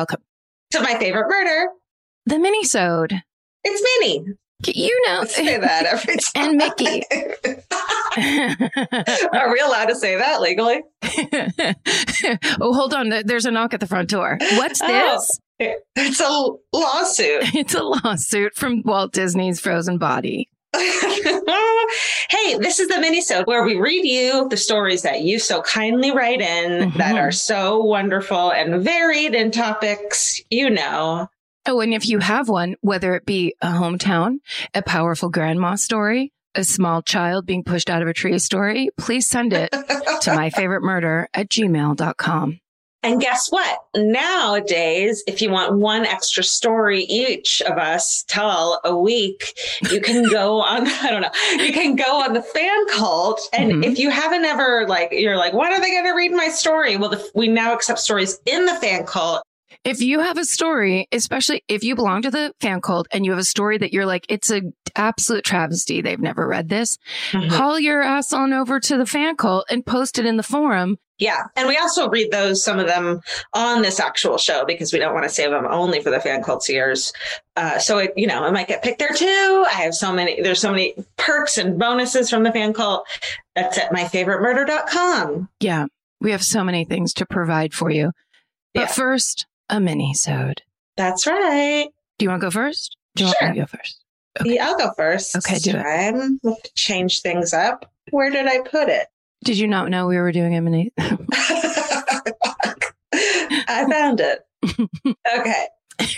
Welcome to my favorite murder, the minisode. It's Minnie. You know, I say that every time. and Mickey. Are we allowed to say that legally? oh, hold on. There's a knock at the front door. What's oh. this? Oh, it's a lawsuit. It's a lawsuit from Walt Disney's Frozen Body. hey, this is the minisode where we read you the stories that you so kindly write in Mm-hmm. that are so wonderful and varied in topics, you know. Oh, and if you have one, whether it be a hometown, a powerful grandma story, a small child being pushed out of a tree story, please send it to my favorite murder at gmail.com. And guess what? Nowadays, if you want one extra story each of us tell a week, you can go on, I don't know, you can go on the fan cult. And Mhm. if you haven't ever, like, you're like, when are they going to read my story? Well, the, we now accept stories in the fan cult. If you have a story, especially if you belong to the fan cult and you have a story that you're like, it's a absolute travesty. They've never read this. Haul your ass on over to the fan cult and post it in the forum. Yeah. And we also read those, some of them on this actual show because we don't want to save them only for the fan cult seers. Uh, so it, you know, it might get picked there too. I have so many, there's so many perks and bonuses from the fan cult. That's at myfavoriteMurder.com. Yeah. We have so many things to provide for you. But Yeah. first, a mini-sode. That's right. Do you want to go first? Do you want Sure. me to go first? Okay. Yeah, I'll go first. Okay, do it. We'll to change things up. Where did I put it? Did you not know we were doing a mini? I found it. Okay.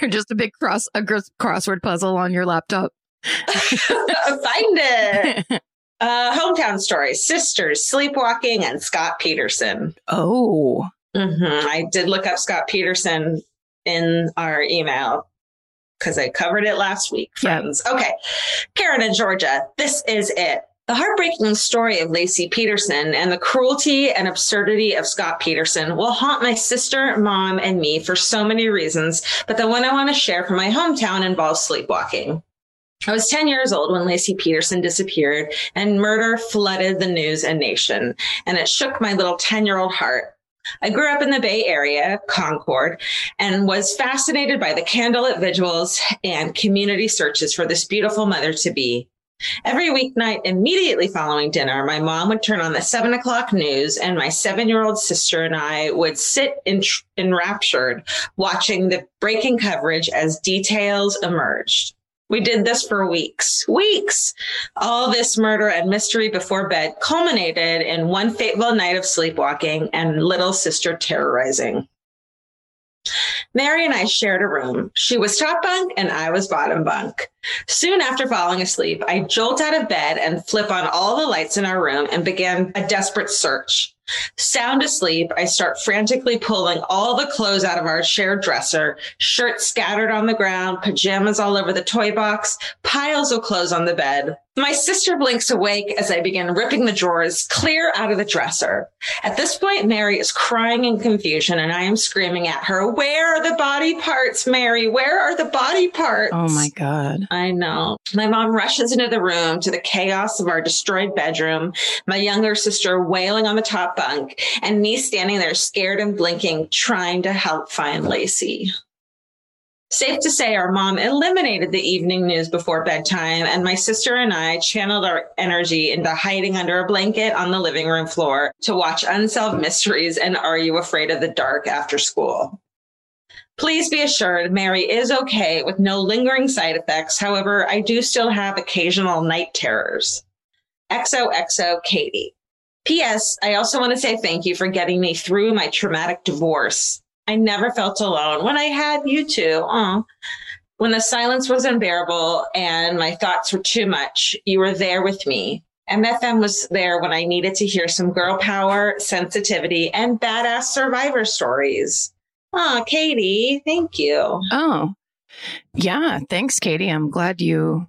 You're just a big cross a crossword puzzle on your laptop. Find it. Uh, hometown story sisters sleepwalking and Scott Peterson. oh, hmm I did look up Scott Peterson in our email because I covered it last week, friends. Okay. Karen and Georgia, this is it. The heartbreaking story of Laci Peterson and the cruelty and absurdity of Scott Peterson will haunt my sister, mom, and me for so many reasons, but the one I want to share from my hometown involves sleepwalking. I was 10 years old when Laci Peterson disappeared and murder flooded the news and nation, and it shook my little 10 year old heart. I grew up in the Bay Area, Concord, and was fascinated by the candlelit vigils and community searches for this beautiful mother to be. Every weeknight, immediately following dinner, my mom would turn on the seven o'clock news, and my seven year old sister and I would sit enraptured watching the breaking coverage as details emerged. We did this for weeks, weeks. All this murder and mystery before bed culminated in one fateful night of sleepwalking and little sister terrorizing. Mary and I shared a room. She was top bunk and I was bottom bunk. Soon after falling asleep, I jolt out of bed and flip on all the lights in our room and began a desperate search. Sound asleep, I start frantically pulling all the clothes out of our shared dresser, shirts scattered on the ground, pajamas all over the toy box, piles of clothes on the bed. My sister blinks awake as I begin ripping the drawers clear out of the dresser. At this point, Mary is crying in confusion and I am screaming at her, Where are the body parts, Mary? Where are the body parts? oh my God. I know. My mom rushes into the room to the chaos of our destroyed bedroom, my younger sister wailing on the top bunk, and me standing there scared and blinking, trying to help find Laci. Safe to say, our mom eliminated the evening news before bedtime, and my sister and I channeled our energy into hiding under a blanket on the living room floor to watch Unsolved Mysteries and Are You Afraid of the Dark after school. Please be assured Mary is okay with no lingering side effects. However, I do still have occasional night terrors. XOXO Katie. P.S. I also want to say thank you for getting me through my traumatic divorce. I never felt alone when I had you two. When the silence was unbearable and my thoughts were too much, you were there with me. MFM was there when I needed to hear some girl power, sensitivity, and badass survivor stories. Oh, Katie, thank you. Oh, yeah. Thanks, Katie. I'm glad you,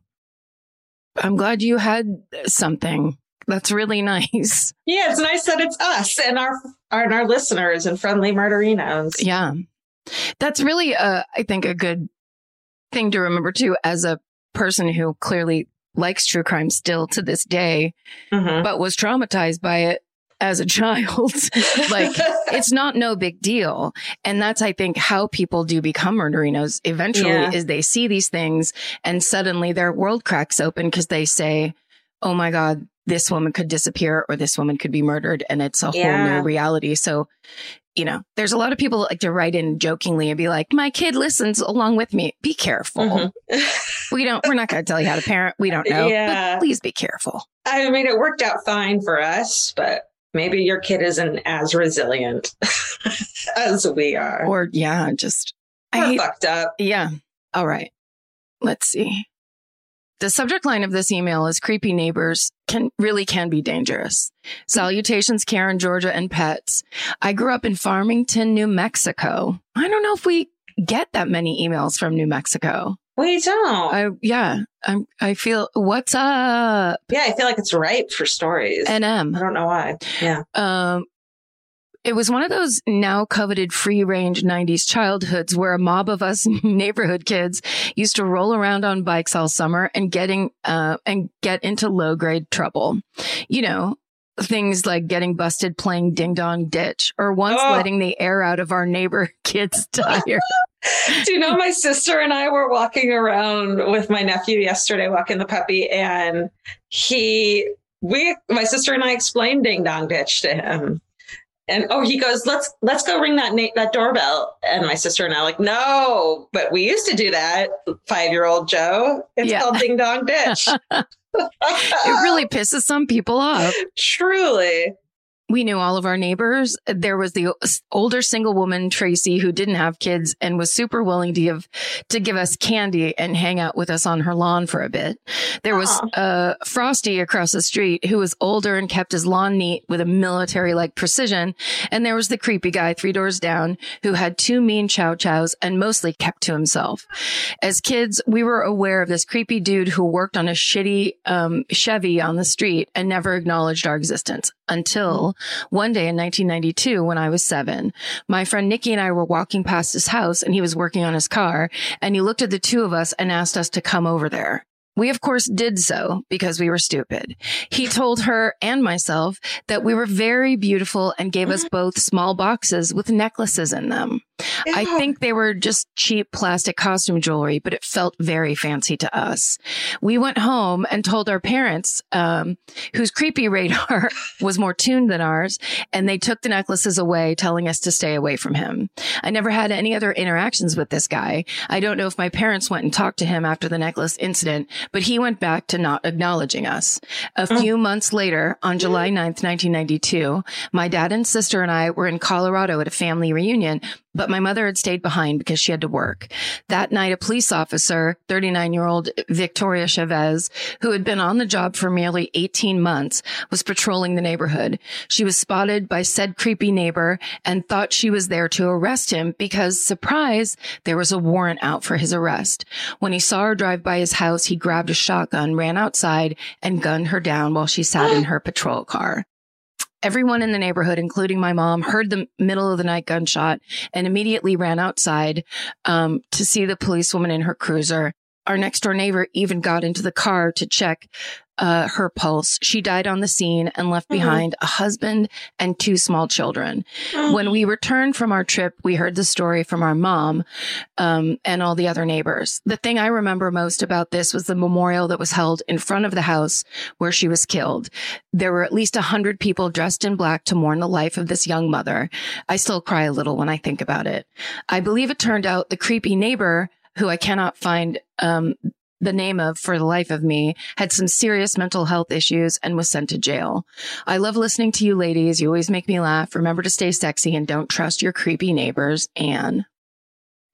I'm glad you had something. That's really nice. Yeah, it's nice that it's us and our, our and our listeners and friendly murderinos. Yeah. That's really, uh, I think, a good thing to remember too, as a person who clearly likes true crime still to this day, Mhm. but was traumatized by it as a child. like it's not no big deal. And that's, I think, how people do become murderinos eventually Yeah. is they see these things and suddenly their world cracks open because they say, Oh my God, this woman could disappear or this woman could be murdered. And it's a whole new reality. So, you know, there's a lot of people like to write in jokingly and be like, my kid listens along with me. Be careful. Mhm. We don't, we're not going to tell you how to parent. We don't know. Yeah. But please be careful. I mean, it worked out fine for us, but maybe your kid isn't as resilient as we are. Or yeah, just, I hate, fucked up. Yeah. All right. Let's see. The subject line of this email is creepy neighbors can really can be dangerous. Salutations, Karen, Georgia, and pets. I grew up in Farmington, New Mexico. I don't know if we get that many emails from New Mexico. We don't. I yeah, I'm I feel what's up? yeah, I feel like it's ripe for stories. NM. I don't know why. Yeah. Um, it was one of those now coveted free range 90s childhoods where a mob of us neighborhood kids used to roll around on bikes all summer and getting, uh, and get into low grade trouble. You know, things like getting busted playing ding dong ditch or once Oh. letting the air out of our neighbor kid's tire. Do you know my sister and I were walking around with my nephew yesterday, walking the puppy, and he, we, my sister and I explained Ding Dong Ditch to him. And oh, he goes, let's let's go ring that na- that doorbell. And my sister and I are like, no, but we used to do that. Five year old Joe, it's Yeah. called Ding Dong Ditch. it really pisses some people off. truly. We knew all of our neighbors. There was the older single woman, Tracy, who didn't have kids and was super willing to give, to give us candy and hang out with us on her lawn for a bit. There was, uh, Frosty across the street who was older and kept his lawn neat with a military like precision. And there was the creepy guy three doors down who had two mean chow chows and mostly kept to himself. As kids, we were aware of this creepy dude who worked on a shitty, um, Chevy on the street and never acknowledged our existence until one day in 1992 when I was seven. My friend Nikki and I were walking past his house and he was working on his car and he looked at the two of us and asked us to come over there. We of course did so because we were stupid. He told her and myself that we were very beautiful and gave us mm-hmm. both small boxes with necklaces in them. I think they were just cheap plastic costume jewelry, but it felt very fancy to us. We went home and told our parents, um, whose creepy radar was more tuned than ours, and they took the necklaces away, telling us to stay away from him. I never had any other interactions with this guy. I don't know if my parents went and talked to him after the necklace incident, but he went back to not acknowledging us. A few months later, on July 9th, 1992, my dad and sister and I were in Colorado at a family reunion, but my mother had stayed behind because she had to work. That night, a police officer, 39 year old Victoria Chavez, who had been on the job for merely 18 months, was patrolling the neighborhood. She was spotted by said creepy neighbor and thought she was there to arrest him because, surprise, there was a warrant out for his arrest. When he saw her drive by his house, he grabbed a shotgun, ran outside, and gunned her down while she sat in her patrol car. Everyone in the neighborhood, including my mom, heard the middle of the night gunshot and immediately ran outside um, to see the policewoman in her cruiser. Our next door neighbor even got into the car to check uh, her pulse. She died on the scene and left Mhm. behind a husband and two small children. Mm. When we returned from our trip, we heard the story from our mom um, and all the other neighbors. The thing I remember most about this was the memorial that was held in front of the house where she was killed. There were at least a hundred people dressed in black to mourn the life of this young mother. I still cry a little when I think about it. I believe it turned out the creepy neighbor, who I cannot find um, the name of for the life of me, had some serious mental health issues and was sent to jail. I love listening to you ladies. You always make me laugh. Remember to stay sexy and don't trust your creepy neighbors. Anne.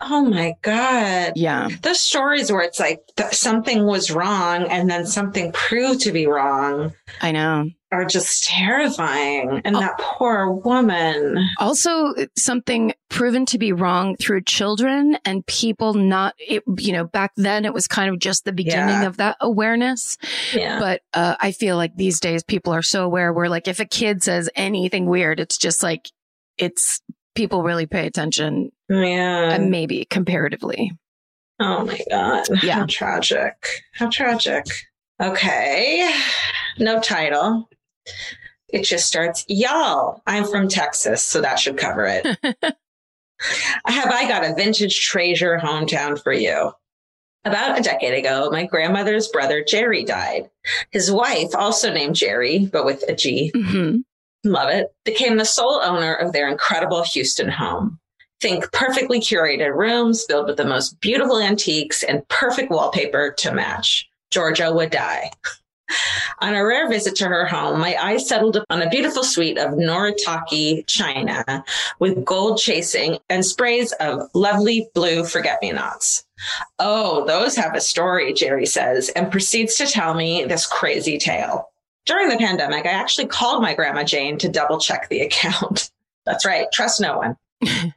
oh my God. Yeah. Those stories where it's like th- something was wrong and then something proved to be wrong I know. Are just terrifying. And Oh. that poor woman. Also, something proven to be wrong through children and people not, it, you know, back then it was kind of just the beginning Yeah. of that awareness. Yeah. But uh, I feel like these days people are so aware where like if a kid says anything weird, it's just like, it's people really pay attention, yeah. uh, maybe comparatively. Oh my God. Yeah. How tragic. How tragic. Okay. No title. It just starts, y'all. I'm from Texas, so that should cover it. Have I got a vintage treasure hometown for you? About a decade ago, my grandmother's brother Jerry died. His wife, also named Gerry, but with a G, hmm love it, became the sole owner of their incredible Houston home. Think perfectly curated rooms filled with the most beautiful antiques and perfect wallpaper to match. Georgia would die. On a rare visit to her home, my eyes settled upon a beautiful suite of Noritake china with gold chasing and sprays of lovely blue forget me nots. Oh, those have a story, Gerry says, and proceeds to tell me this crazy tale. During the pandemic, I actually called my grandma Jane to double check the account. That's right, trust no one.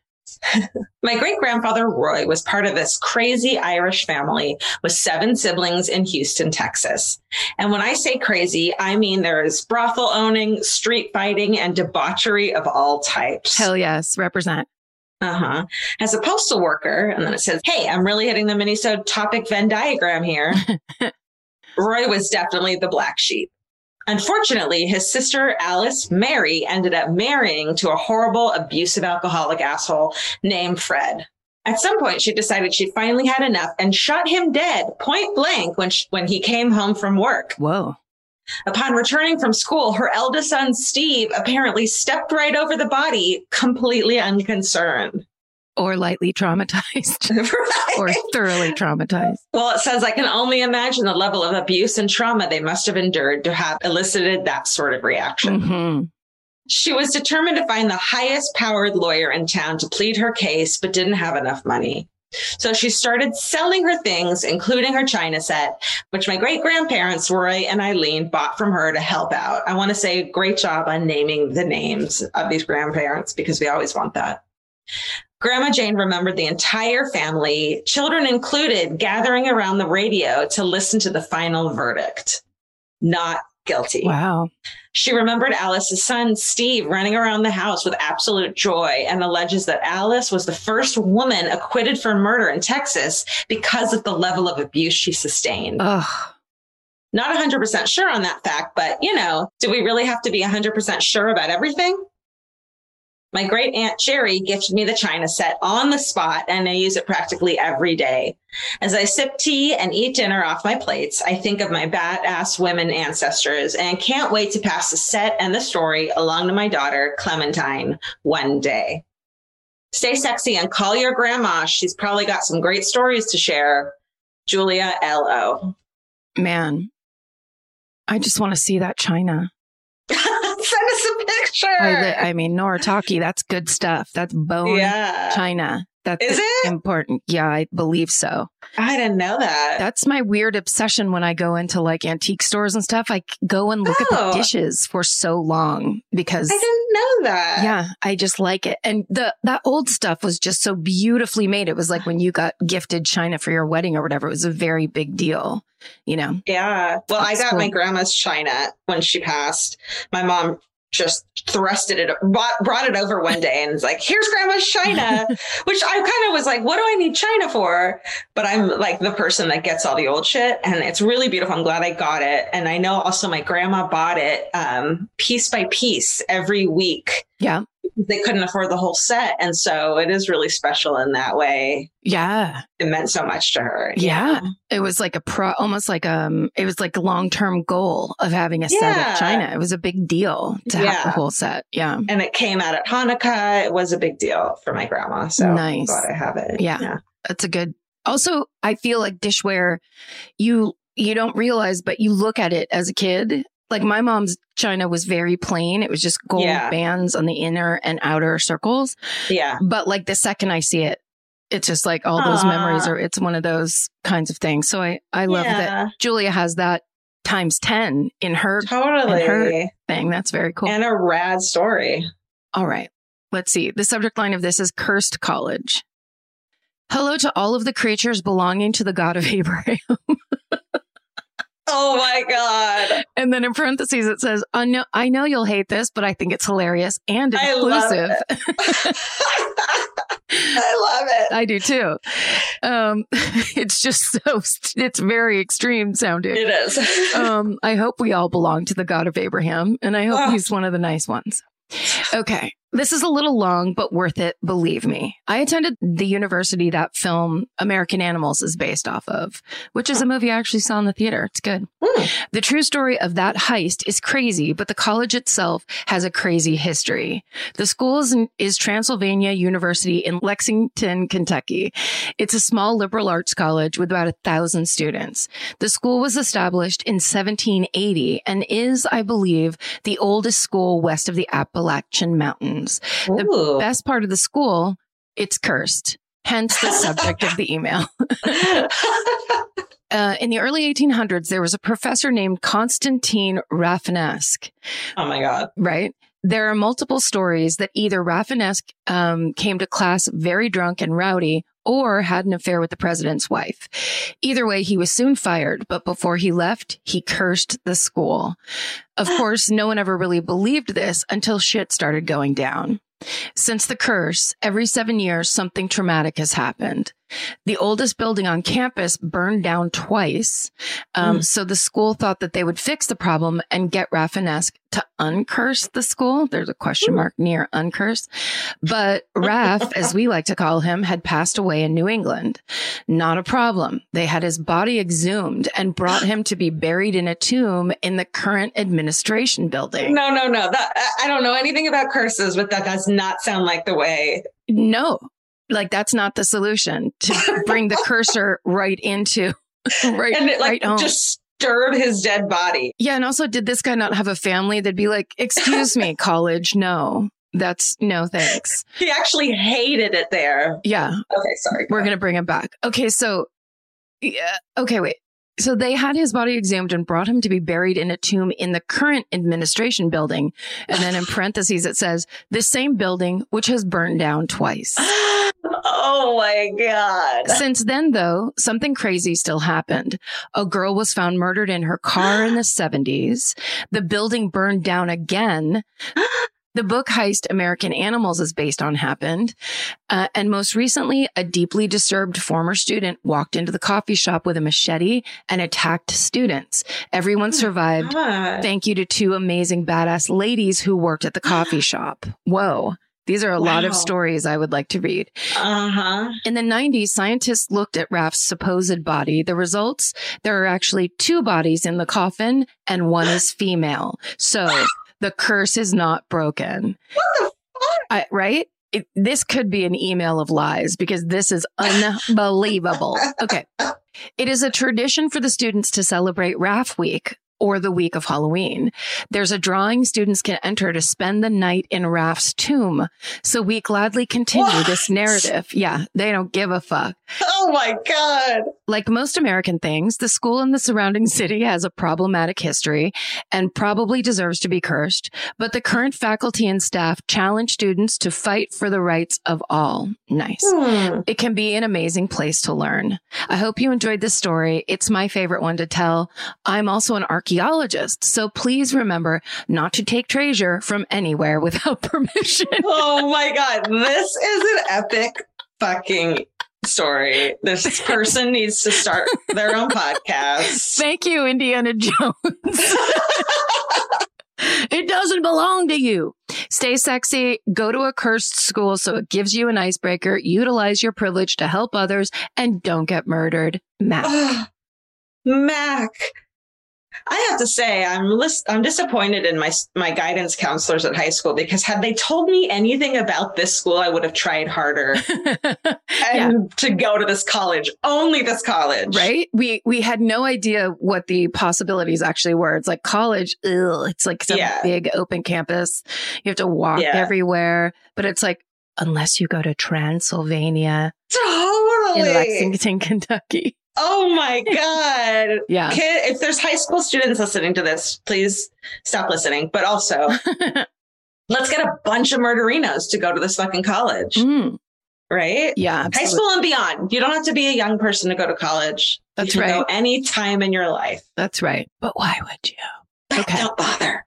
my great grandfather Roy was part of this crazy Irish family with seven siblings in Houston, Texas. And when I say crazy, I mean there is brothel owning, street fighting, and debauchery of all types. Hell yes. Represent. Uh huh. As a postal worker, and then it says, "Hey, I'm really hitting the minisode topic Venn diagram here." Roy was definitely the black sheep. Unfortunately, his sister Alice Mary ended up marrying to a horrible, abusive alcoholic asshole named Fred. At some point, she decided she finally had enough and shot him dead point blank when she, when he came home from work. Whoa. Upon returning from school, her eldest son Steve apparently stepped right over the body, completely unconcerned. Or lightly traumatized Right? or thoroughly traumatized. Well, it says I can only imagine the level of abuse and trauma they must have endured to have elicited that sort of reaction. hmm She was determined to find the highest powered lawyer in town to plead her case, but didn't have enough money. So she started selling her things, including her china set, which my great grandparents, Roy and Eileen, bought from her to help out. I want to say great job on naming the names of these grandparents because we always want that. Grandma Jane remembered the entire family, children included, gathering around the radio to listen to the final verdict. Not guilty. Wow. She remembered Alice's son, Steve, running around the house with absolute joy and alleges that Alice was the first woman acquitted for murder in Texas because of the level of abuse she sustained. Ugh. Not 100% sure on that fact, but you know, do we really have to be 100% sure about everything? My great aunt Gerry gifted me the china set on the spot, and I use it practically every day. As I sip tea and eat dinner off my plates, I think of my badass women ancestors and can't wait to pass the set and the story along to my daughter, Clementine, one day. Stay sexy and call your grandma. She's probably got some great stories to share. Julia L.O. Man. I just want to see that China. Send us a picture. I, I mean, Noritake, that's good stuff. That's bone yeah. China. That's Is it? important. Yeah, I believe so. I didn't know that. That's my weird obsession when I go into like antique stores and stuff. I go and look at Oh. the dishes for so long because I didn't know that. yeah, I just like it. And the that old stuff was just so beautifully made. It was like when you got gifted china for your wedding or whatever. It was a very big deal, you know. Yeah. Well, I got cool. my grandma's china when she passed. My mom just thrusted it, brought, brought it over one day and was like, here's grandma's china, which I kind of was like, what do I need china for? But I'm like the person that gets all the old shit and it's really beautiful. I'm glad I got it. And I know also my grandma bought it um, piece by piece every week. Yeah. They couldn't afford the whole set. And so it is really special in that way. Yeah. It meant so much to her. Yeah. It was like a pro, almost like um, it was like a long term goal of having a set Yeah. of China. It was a big deal to have the whole set. Yeah. And it came out at Hanukkah. It was a big deal for my grandma. So Nice. I'm glad I have it. Yeah. That's a good. Also, I feel like dishware, you you don't realize, but you look at it as a kid. Like my mom's china was very plain. It was just gold Yeah. bands on the inner and outer circles. Yeah. But like the second I see it, it's just like all those Aw. memories are. It's one of those kinds of things. So I I love that Julia has that times ten in her Totally. and her- thing. That's very cool. And a rad story. All right. Let's see. The subject line of this is Cursed College. Hello to all of the creatures belonging to the God of Abraham. Oh my God. And then in parentheses, it says, I know, I know you'll hate this, but I think it's hilarious and inclusive. I love inclusive. I love it. I do too. Um, it's just so, it's very extreme sounding. It is. um, I hope we all belong to the God of Abraham, and I hope Oh. he's one of the nice ones. Okay. This is a little long, but worth it, believe me. I attended the university that film American Animals is based off of, which is a movie I actually saw in the theater. It's good. Hmm. The true story of that heist is crazy, but the college itself has a crazy history. The school is, is Transylvania University in Lexington, Kentucky. It's a small liberal arts college with about a thousand students. The school was established in 1780 and is, I believe, the oldest school west of the Appalachian Mountains. The Ooh. best part of the school, it's cursed. Hence the subject of the email. Uh, in the early 1800s, there was a professor named Constantine Rafinesque, oh my God. right? There are multiple stories that either Rafinesque um, came to class very drunk and rowdy or had an affair with the president's wife. Either way, he was soon fired, but before he left, he cursed the school. Of course, no one ever really believed this until shit started going down. Since the curse, every seven years, something traumatic has happened. The oldest building on campus burned down twice. Um, So the school thought that they would fix the problem and get Rafinesque to uncurse the school. There's a question mark near uncurse. But Raf, as we like to call him, had passed away in New England. Not a problem. They had his body exhumed and brought him to be buried in a tomb in the current administration building. No, no, no. That I don't know anything about curses, but that does not sound like the way. No, like that's not the solution to bring the cursor right into right, And it like right home. just stirred his dead body. yeah, and also, did this guy not have a family? They'd be like, "Excuse me, college, no, that's no thanks." He actually hated it there. Yeah, Okay, sorry. we're gonna bring him back. Okay, so yeah, okay, wait. So they had his body exhumed and brought him to be buried in a tomb in the current administration building. And then in parentheses, it says, the same building, which has burned down twice. oh my god. Since then, though, something crazy still happened. A girl was found murdered in her car in the 70s. The building burned down again. The book Heist American Animals is based on happened. Uh, and most recently, a deeply disturbed former student walked into the coffee shop with a machete and attacked students. Everyone survived. God. Thank you to two amazing badass ladies who worked at the coffee shop. Whoa. These are a lot of stories I would like to read. Uh-huh. In the 90s, scientists looked at Raf's supposed body. The results, there are actually two bodies in the coffin and one is female. So the curse is not broken. What the fuck? I, right? It, this could be an email of lies because this is unbelievable. Okay. It is a tradition for the students to celebrate RAF week or the week of Halloween. There's a drawing students can enter to spend the night in Raf's tomb. So we gladly continue What? this narrative. Yeah, they don't give a fuck. Oh my God. Like most American things, the school in the surrounding city has a problematic history and probably deserves to be cursed. But the current faculty and staff challenge students to fight for the rights of all. Nice. Hmm. It can be an amazing place to learn. I hope you enjoyed this story. It's my favorite one to tell. I'm also an archaeologist, so please remember not to take treasure from anywhere without permission. Oh my God. This is an epic fucking story. This person needs to start their own podcast. Thank you, Indiana Jones. it doesn't belong to you. Stay sexy. Go to a cursed school so it gives you an icebreaker. Utilize your privilege to help others and don't get murdered. Ugh. Mac. I have to say, I'm list- I'm disappointed in my my guidance counselors at high school because had they told me anything about this school, I would have tried harder and to go to this college, only this college, right? We we had no idea what the possibilities actually were. It's like college, ugh, it's like some Yeah. big open campus. You have to walk Yeah. everywhere, but it's like unless you go to Transylvania Totally. in Lexington, Kentucky. Oh my god. Yeah. Kid, if there's high school students listening to this, please stop listening. But also, let's get a bunch of murderinos to go to this fucking college, Mm, right? yeah, High school and beyond. You don't have to be a young person to go to college. That's right. go any time in your life. That's right. But why would you? Okay. Don't bother.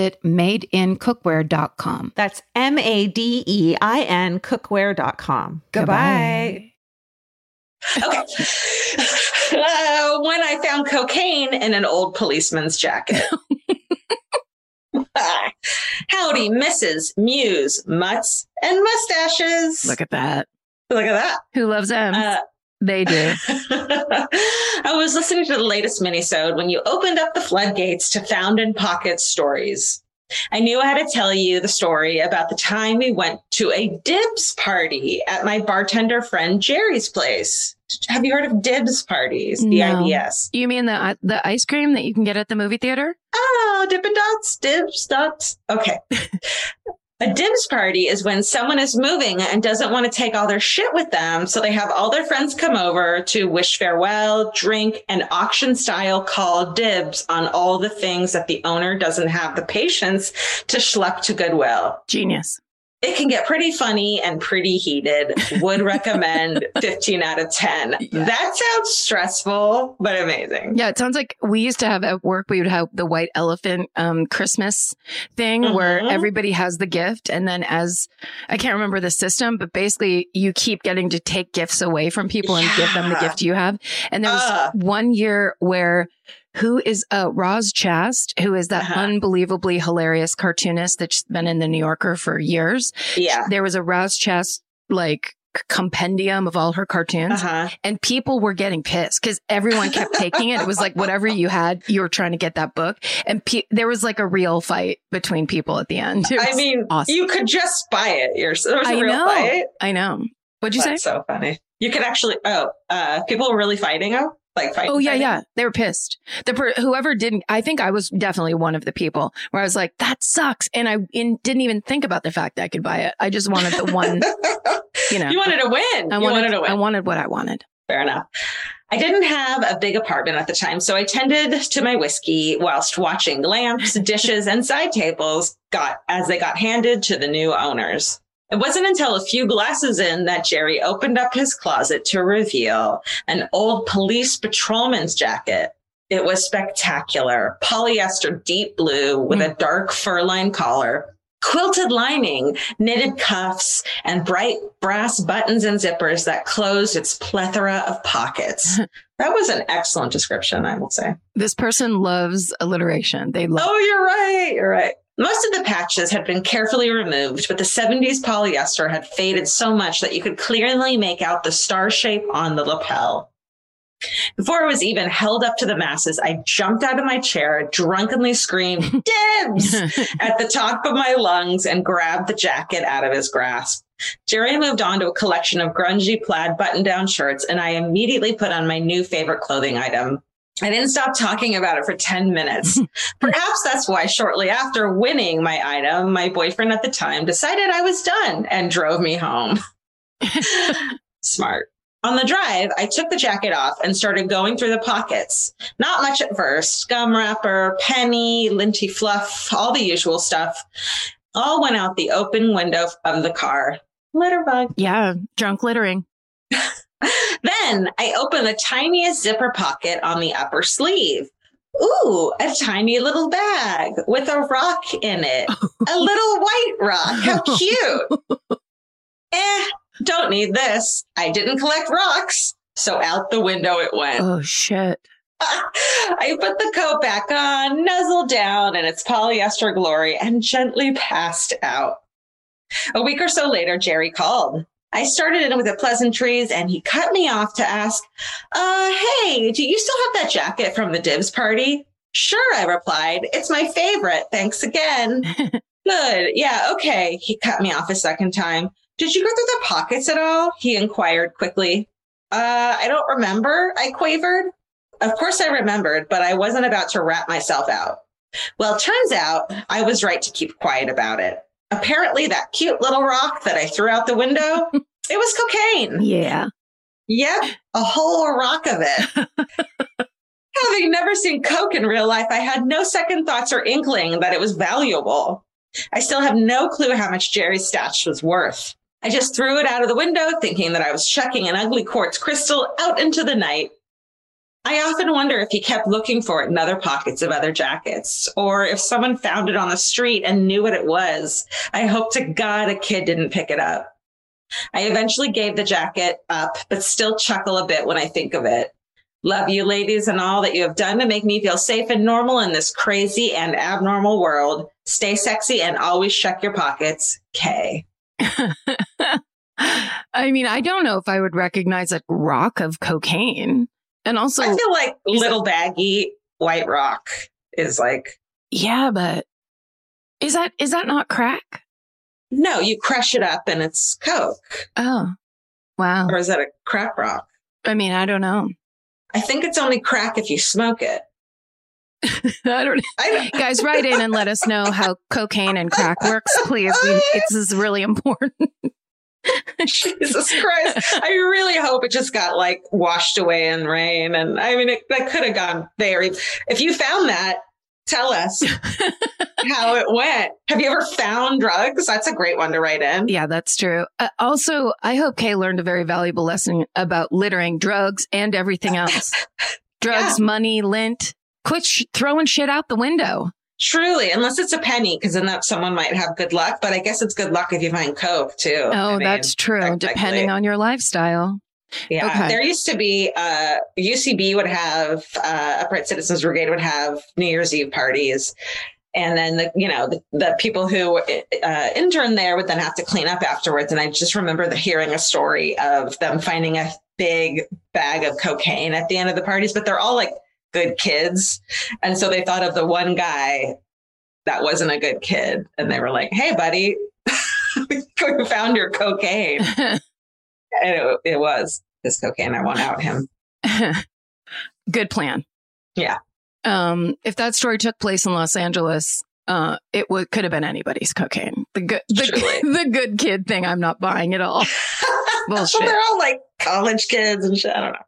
madeincookware.com. That's M A D E I N cookware.com. Goodbye. Okay. Uh, when I found cocaine in an old policeman's jacket. Howdy, Mrs. Muse, mutts, and mustaches. Look at that. Look at that. Who loves them? Uh, they do. I was listening to the latest minisode when you opened up the floodgates to Found in Pocket stories. I knew I had to tell you the story about the time we went to a dibs party at my bartender friend Jerry's place. Have you heard of dibs parties? The no. IBS. You mean the the ice cream that you can get at the movie theater? Oh, Dippin' Dots, dibs, dots. Okay. A dibs party is when someone is moving and doesn't want to take all their shit with them. So they have all their friends come over to wish farewell, drink, and auction style call dibs on all the things that the owner doesn't have the patience to schlep to Goodwill. Genius it can get pretty funny and pretty heated. Would recommend 15 out of 10. Yeah. That sounds stressful, but amazing. Yeah, it sounds like we used to have at work, we would have the white elephant um, Christmas thing mm-hmm. where everybody has the gift. And then as I can't remember the system, but basically you keep getting to take gifts away from people and give them the gift you have. And there was uh. one year where who is uh, Roz Chast, who is that uh-huh. unbelievably hilarious cartoonist that's been in the New Yorker for years. Yeah. There was a Roz Chast like compendium of all her cartoons uh-huh. and people were getting pissed because everyone kept taking it. It was like whatever you had, you were trying to get that book. And pe- there was like a real fight between people at the end. I mean, awesome. you could just buy it. yourself. I know. Fight. I know. What'd you That's say? so funny. You could actually, oh, uh, people were really fighting. Oh, like fighting. Oh yeah, fighting. yeah. They were pissed. The per- whoever didn't. I think I was definitely one of the people where I was like, "That sucks," and I in, didn't even think about the fact that I could buy it. I just wanted the one. you know, you wanted to win. I you wanted, wanted to win. I wanted what I wanted. Fair enough. I didn't have a big apartment at the time, so I tended to my whiskey whilst watching lamps, dishes, and side tables got as they got handed to the new owners. It wasn't until a few glasses in that Jerry opened up his closet to reveal an old police patrolman's jacket. It was spectacular, polyester deep blue with mm. a dark fur lined collar, quilted lining, knitted cuffs, and bright brass buttons and zippers that closed its plethora of pockets. that was an excellent description, I will say. This person loves alliteration. They love. Oh, you're right. You're right. Most of the patches had been carefully removed, but the 70s polyester had faded so much that you could clearly make out the star shape on the lapel. Before it was even held up to the masses, I jumped out of my chair, drunkenly screamed, Dibs! at the top of my lungs and grabbed the jacket out of his grasp. Jerry moved on to a collection of grungy plaid button down shirts, and I immediately put on my new favorite clothing item I didn't stop talking about it for 10 minutes. Perhaps that's why shortly after winning my item, my boyfriend at the time decided I was done and drove me home. Smart. On the drive, I took the jacket off and started going through the pockets. Not much at first gum wrapper, penny, linty fluff, all the usual stuff. All went out the open window of the car. Litter bug. Yeah, drunk littering. Then I open the tiniest zipper pocket on the upper sleeve. Ooh, a tiny little bag with a rock in it. a little white rock. How cute. eh, don't need this. I didn't collect rocks. So out the window it went. Oh, shit. I put the coat back on, nuzzled down in its polyester glory, and gently passed out. A week or so later, Jerry called. I started in with the pleasantries and he cut me off to ask, uh, hey, do you still have that jacket from the dibs party? Sure, I replied. It's my favorite. Thanks again. Good. Yeah, okay. He cut me off a second time. Did you go through the pockets at all? He inquired quickly. Uh, I don't remember. I quavered. Of course I remembered, but I wasn't about to rat myself out. Well, turns out I was right to keep quiet about it. Apparently, that cute little rock that I threw out the window, it was cocaine. Yeah. Yep, a whole rock of it. Having never seen Coke in real life, I had no second thoughts or inkling that it was valuable. I still have no clue how much Jerry's stash was worth. I just threw it out of the window, thinking that I was chucking an ugly quartz crystal out into the night. I often wonder if he kept looking for it in other pockets of other jackets, or if someone found it on the street and knew what it was. I hope to God a kid didn't pick it up. I eventually gave the jacket up, but still chuckle a bit when I think of it. Love you, ladies, and all that you have done to make me feel safe and normal in this crazy and abnormal world. Stay sexy and always check your pockets. K. I mean, I don't know if I would recognize a rock of cocaine. And also, I feel like little baggy white rock is like, yeah, but is that is that not crack? no, you crush it up and it's Coke. Oh, wow. Or is that a crack rock? I mean, I don't know. I think it's only crack if you smoke it. I don't I Guys, write in and let us know how cocaine and crack works, please. We, this is really important. Jesus Christ. I really hope it just got like washed away in rain. And I mean, it, that could have gone very. If you found that, tell us how it went. Have you ever found drugs? That's a great one to write in. Yeah, that's true. Uh, also, I hope Kay learned a very valuable lesson about littering, drugs, and everything else. Drugs, money, lint. Quit sh- throwing shit out the window. Truly, unless it's a penny, because then that someone might have good luck. But I guess it's good luck if you find Coke too. Oh, that's true. Depending on your lifestyle. Yeah, Okay. there used to be uh, UCB would have uh, Upright Citizens Brigade would have New Year's Eve parties, and then the you know the, the people who uh, interned there would then have to clean up afterwards. And I just remember the, hearing a story of them finding a big bag of cocaine at the end of the parties, but they're all like good kids, and so they thought of the one guy that wasn't a good kid, and they were like, "Hey, buddy." we found your cocaine and it, it was his cocaine. I want out him. Good plan. Yeah. Um, if that story took place in Los Angeles, uh, it would could have been anybody's cocaine. The good, the, the good kid thing. I'm not buying at all. Bullshit. They're all like college kids and shit. I don't know.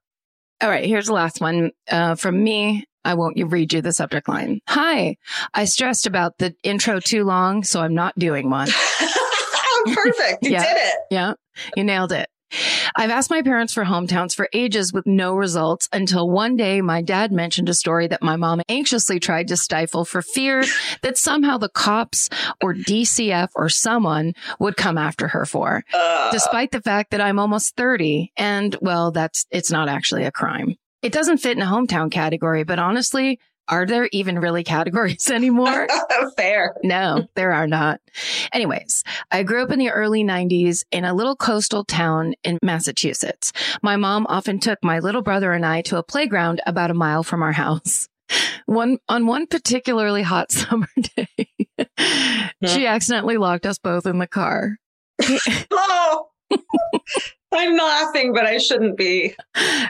All right, here's the last one uh, from me. I won't read you the subject line. Hi, I stressed about the intro too long, so I'm not doing one. Perfect. You Yeah. did it. Yeah, you nailed it. I've asked my parents for hometowns for ages with no results until one day my dad mentioned a story that my mom anxiously tried to stifle for fear that somehow the cops or DCF or someone would come after her for, Uh, despite the fact that I'm almost 30 and well, that's, it's not actually a crime. It doesn't fit in a hometown category, but honestly, are there even really categories anymore? fair. No, there are not. Anyways, I grew up in the early 90s in a little coastal town in Massachusetts. My mom often took my little brother and I to a playground about a mile from our house. One on one particularly hot summer day, hmm. she accidentally locked us both in the car. Oh, I'm laughing, but I shouldn't be.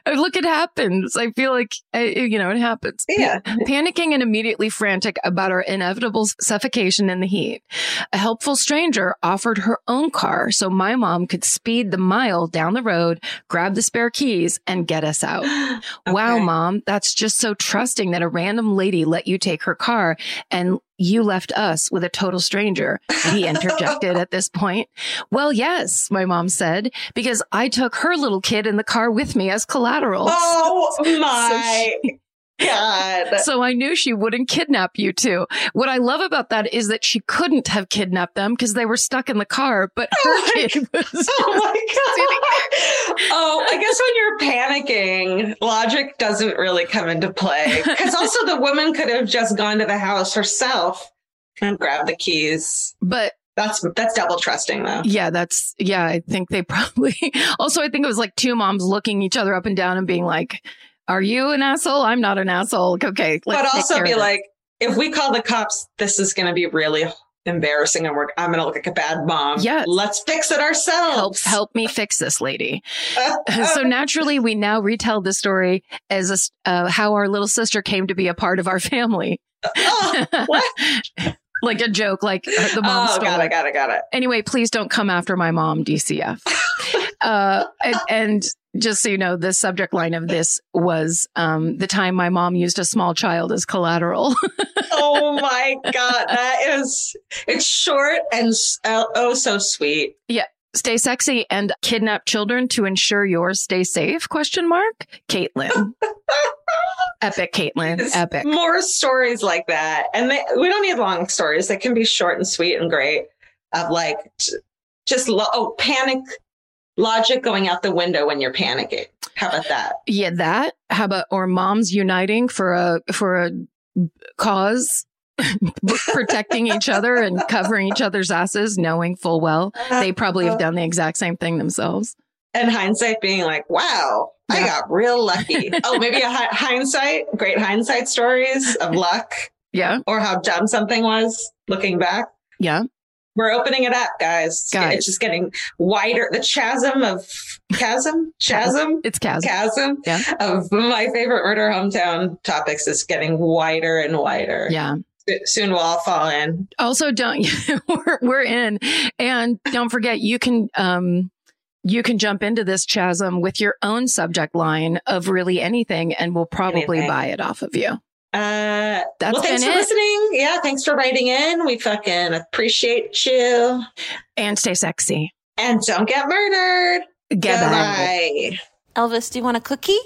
Look, it happens. I feel like, you know, it happens. Yeah. Panicking and immediately frantic about our inevitable suffocation in the heat, a helpful stranger offered her own car so my mom could speed the mile down the road, grab the spare keys, and get us out. Wow, mom, that's just so trusting that a random lady let you take her car and you left us with a total stranger. He interjected at this point. Well, yes, my mom said, because I took her little kid in the car with me as collateral. Oh So my God. So I knew she wouldn't kidnap you two. What I love about that is that she couldn't have kidnapped them because they were stuck in the car, but oh her Oh my kid was. Oh my God. Oh, I guess when you're panicking, logic doesn't really come into play. Because also the woman could have just gone to the house herself and grabbed the keys. But That's that's double trusting though. yeah, that's, yeah, I think they probably, also, I think it was like two moms looking each other up and down and being like, are you an asshole? I'm not an asshole. Okay. but also be like, if we call the cops, this is going to be really embarrassing and we're, I'm going to look like a bad mom. Yeah. Let's fix it ourselves. help me fix this lady. so naturally, we now retell the story as a uh, how our little sister came to be a part of our family. oh, what? like a joke, like uh, the mom Oh, stole got it. it, got it, got it. Anyway, please don't come after my mom, DCF. uh, and, and just so you know, the subject line of this was um, the time my mom used a small child as collateral. Oh my God. That is, it's short and oh, oh so sweet. Yeah, stay sexy and kidnap children to ensure yours stay safe? Question mark. Caitlin. Epic, Caitlin. It's Epic. More stories like that. And they, we don't need long stories. They can be short and sweet and great of like just, lo- oh, panic logic going out the window when you're panicking. How about that? Yeah, that. How about or moms uniting for a for a cause, protecting each other and covering each other's asses, knowing full well they probably have done the exact same thing themselves. and hindsight being like, wow, I got real lucky. oh, maybe a hi- hindsight, great hindsight stories of luck Yeah, or how dumb something was looking back. yeah. We're opening it up, guys. Guys. It's just getting wider. The chasm of chasm, chasm, It's Kaz. chasm Yeah. of my favorite murder hometown topics is getting wider and wider. Yeah. Soon we'll all fall in. Also, don't we're we're in, and don't forget you can um you can jump into this chasm with your own subject line of really anything, and we'll probably Anything. buy it off of you. Uh, That's well, thanks for it. listening. Yeah, thanks for writing in. We fucking appreciate you. And stay sexy. And don't get murdered. Goodbye. Goodbye. Elvis, do you want a cookie?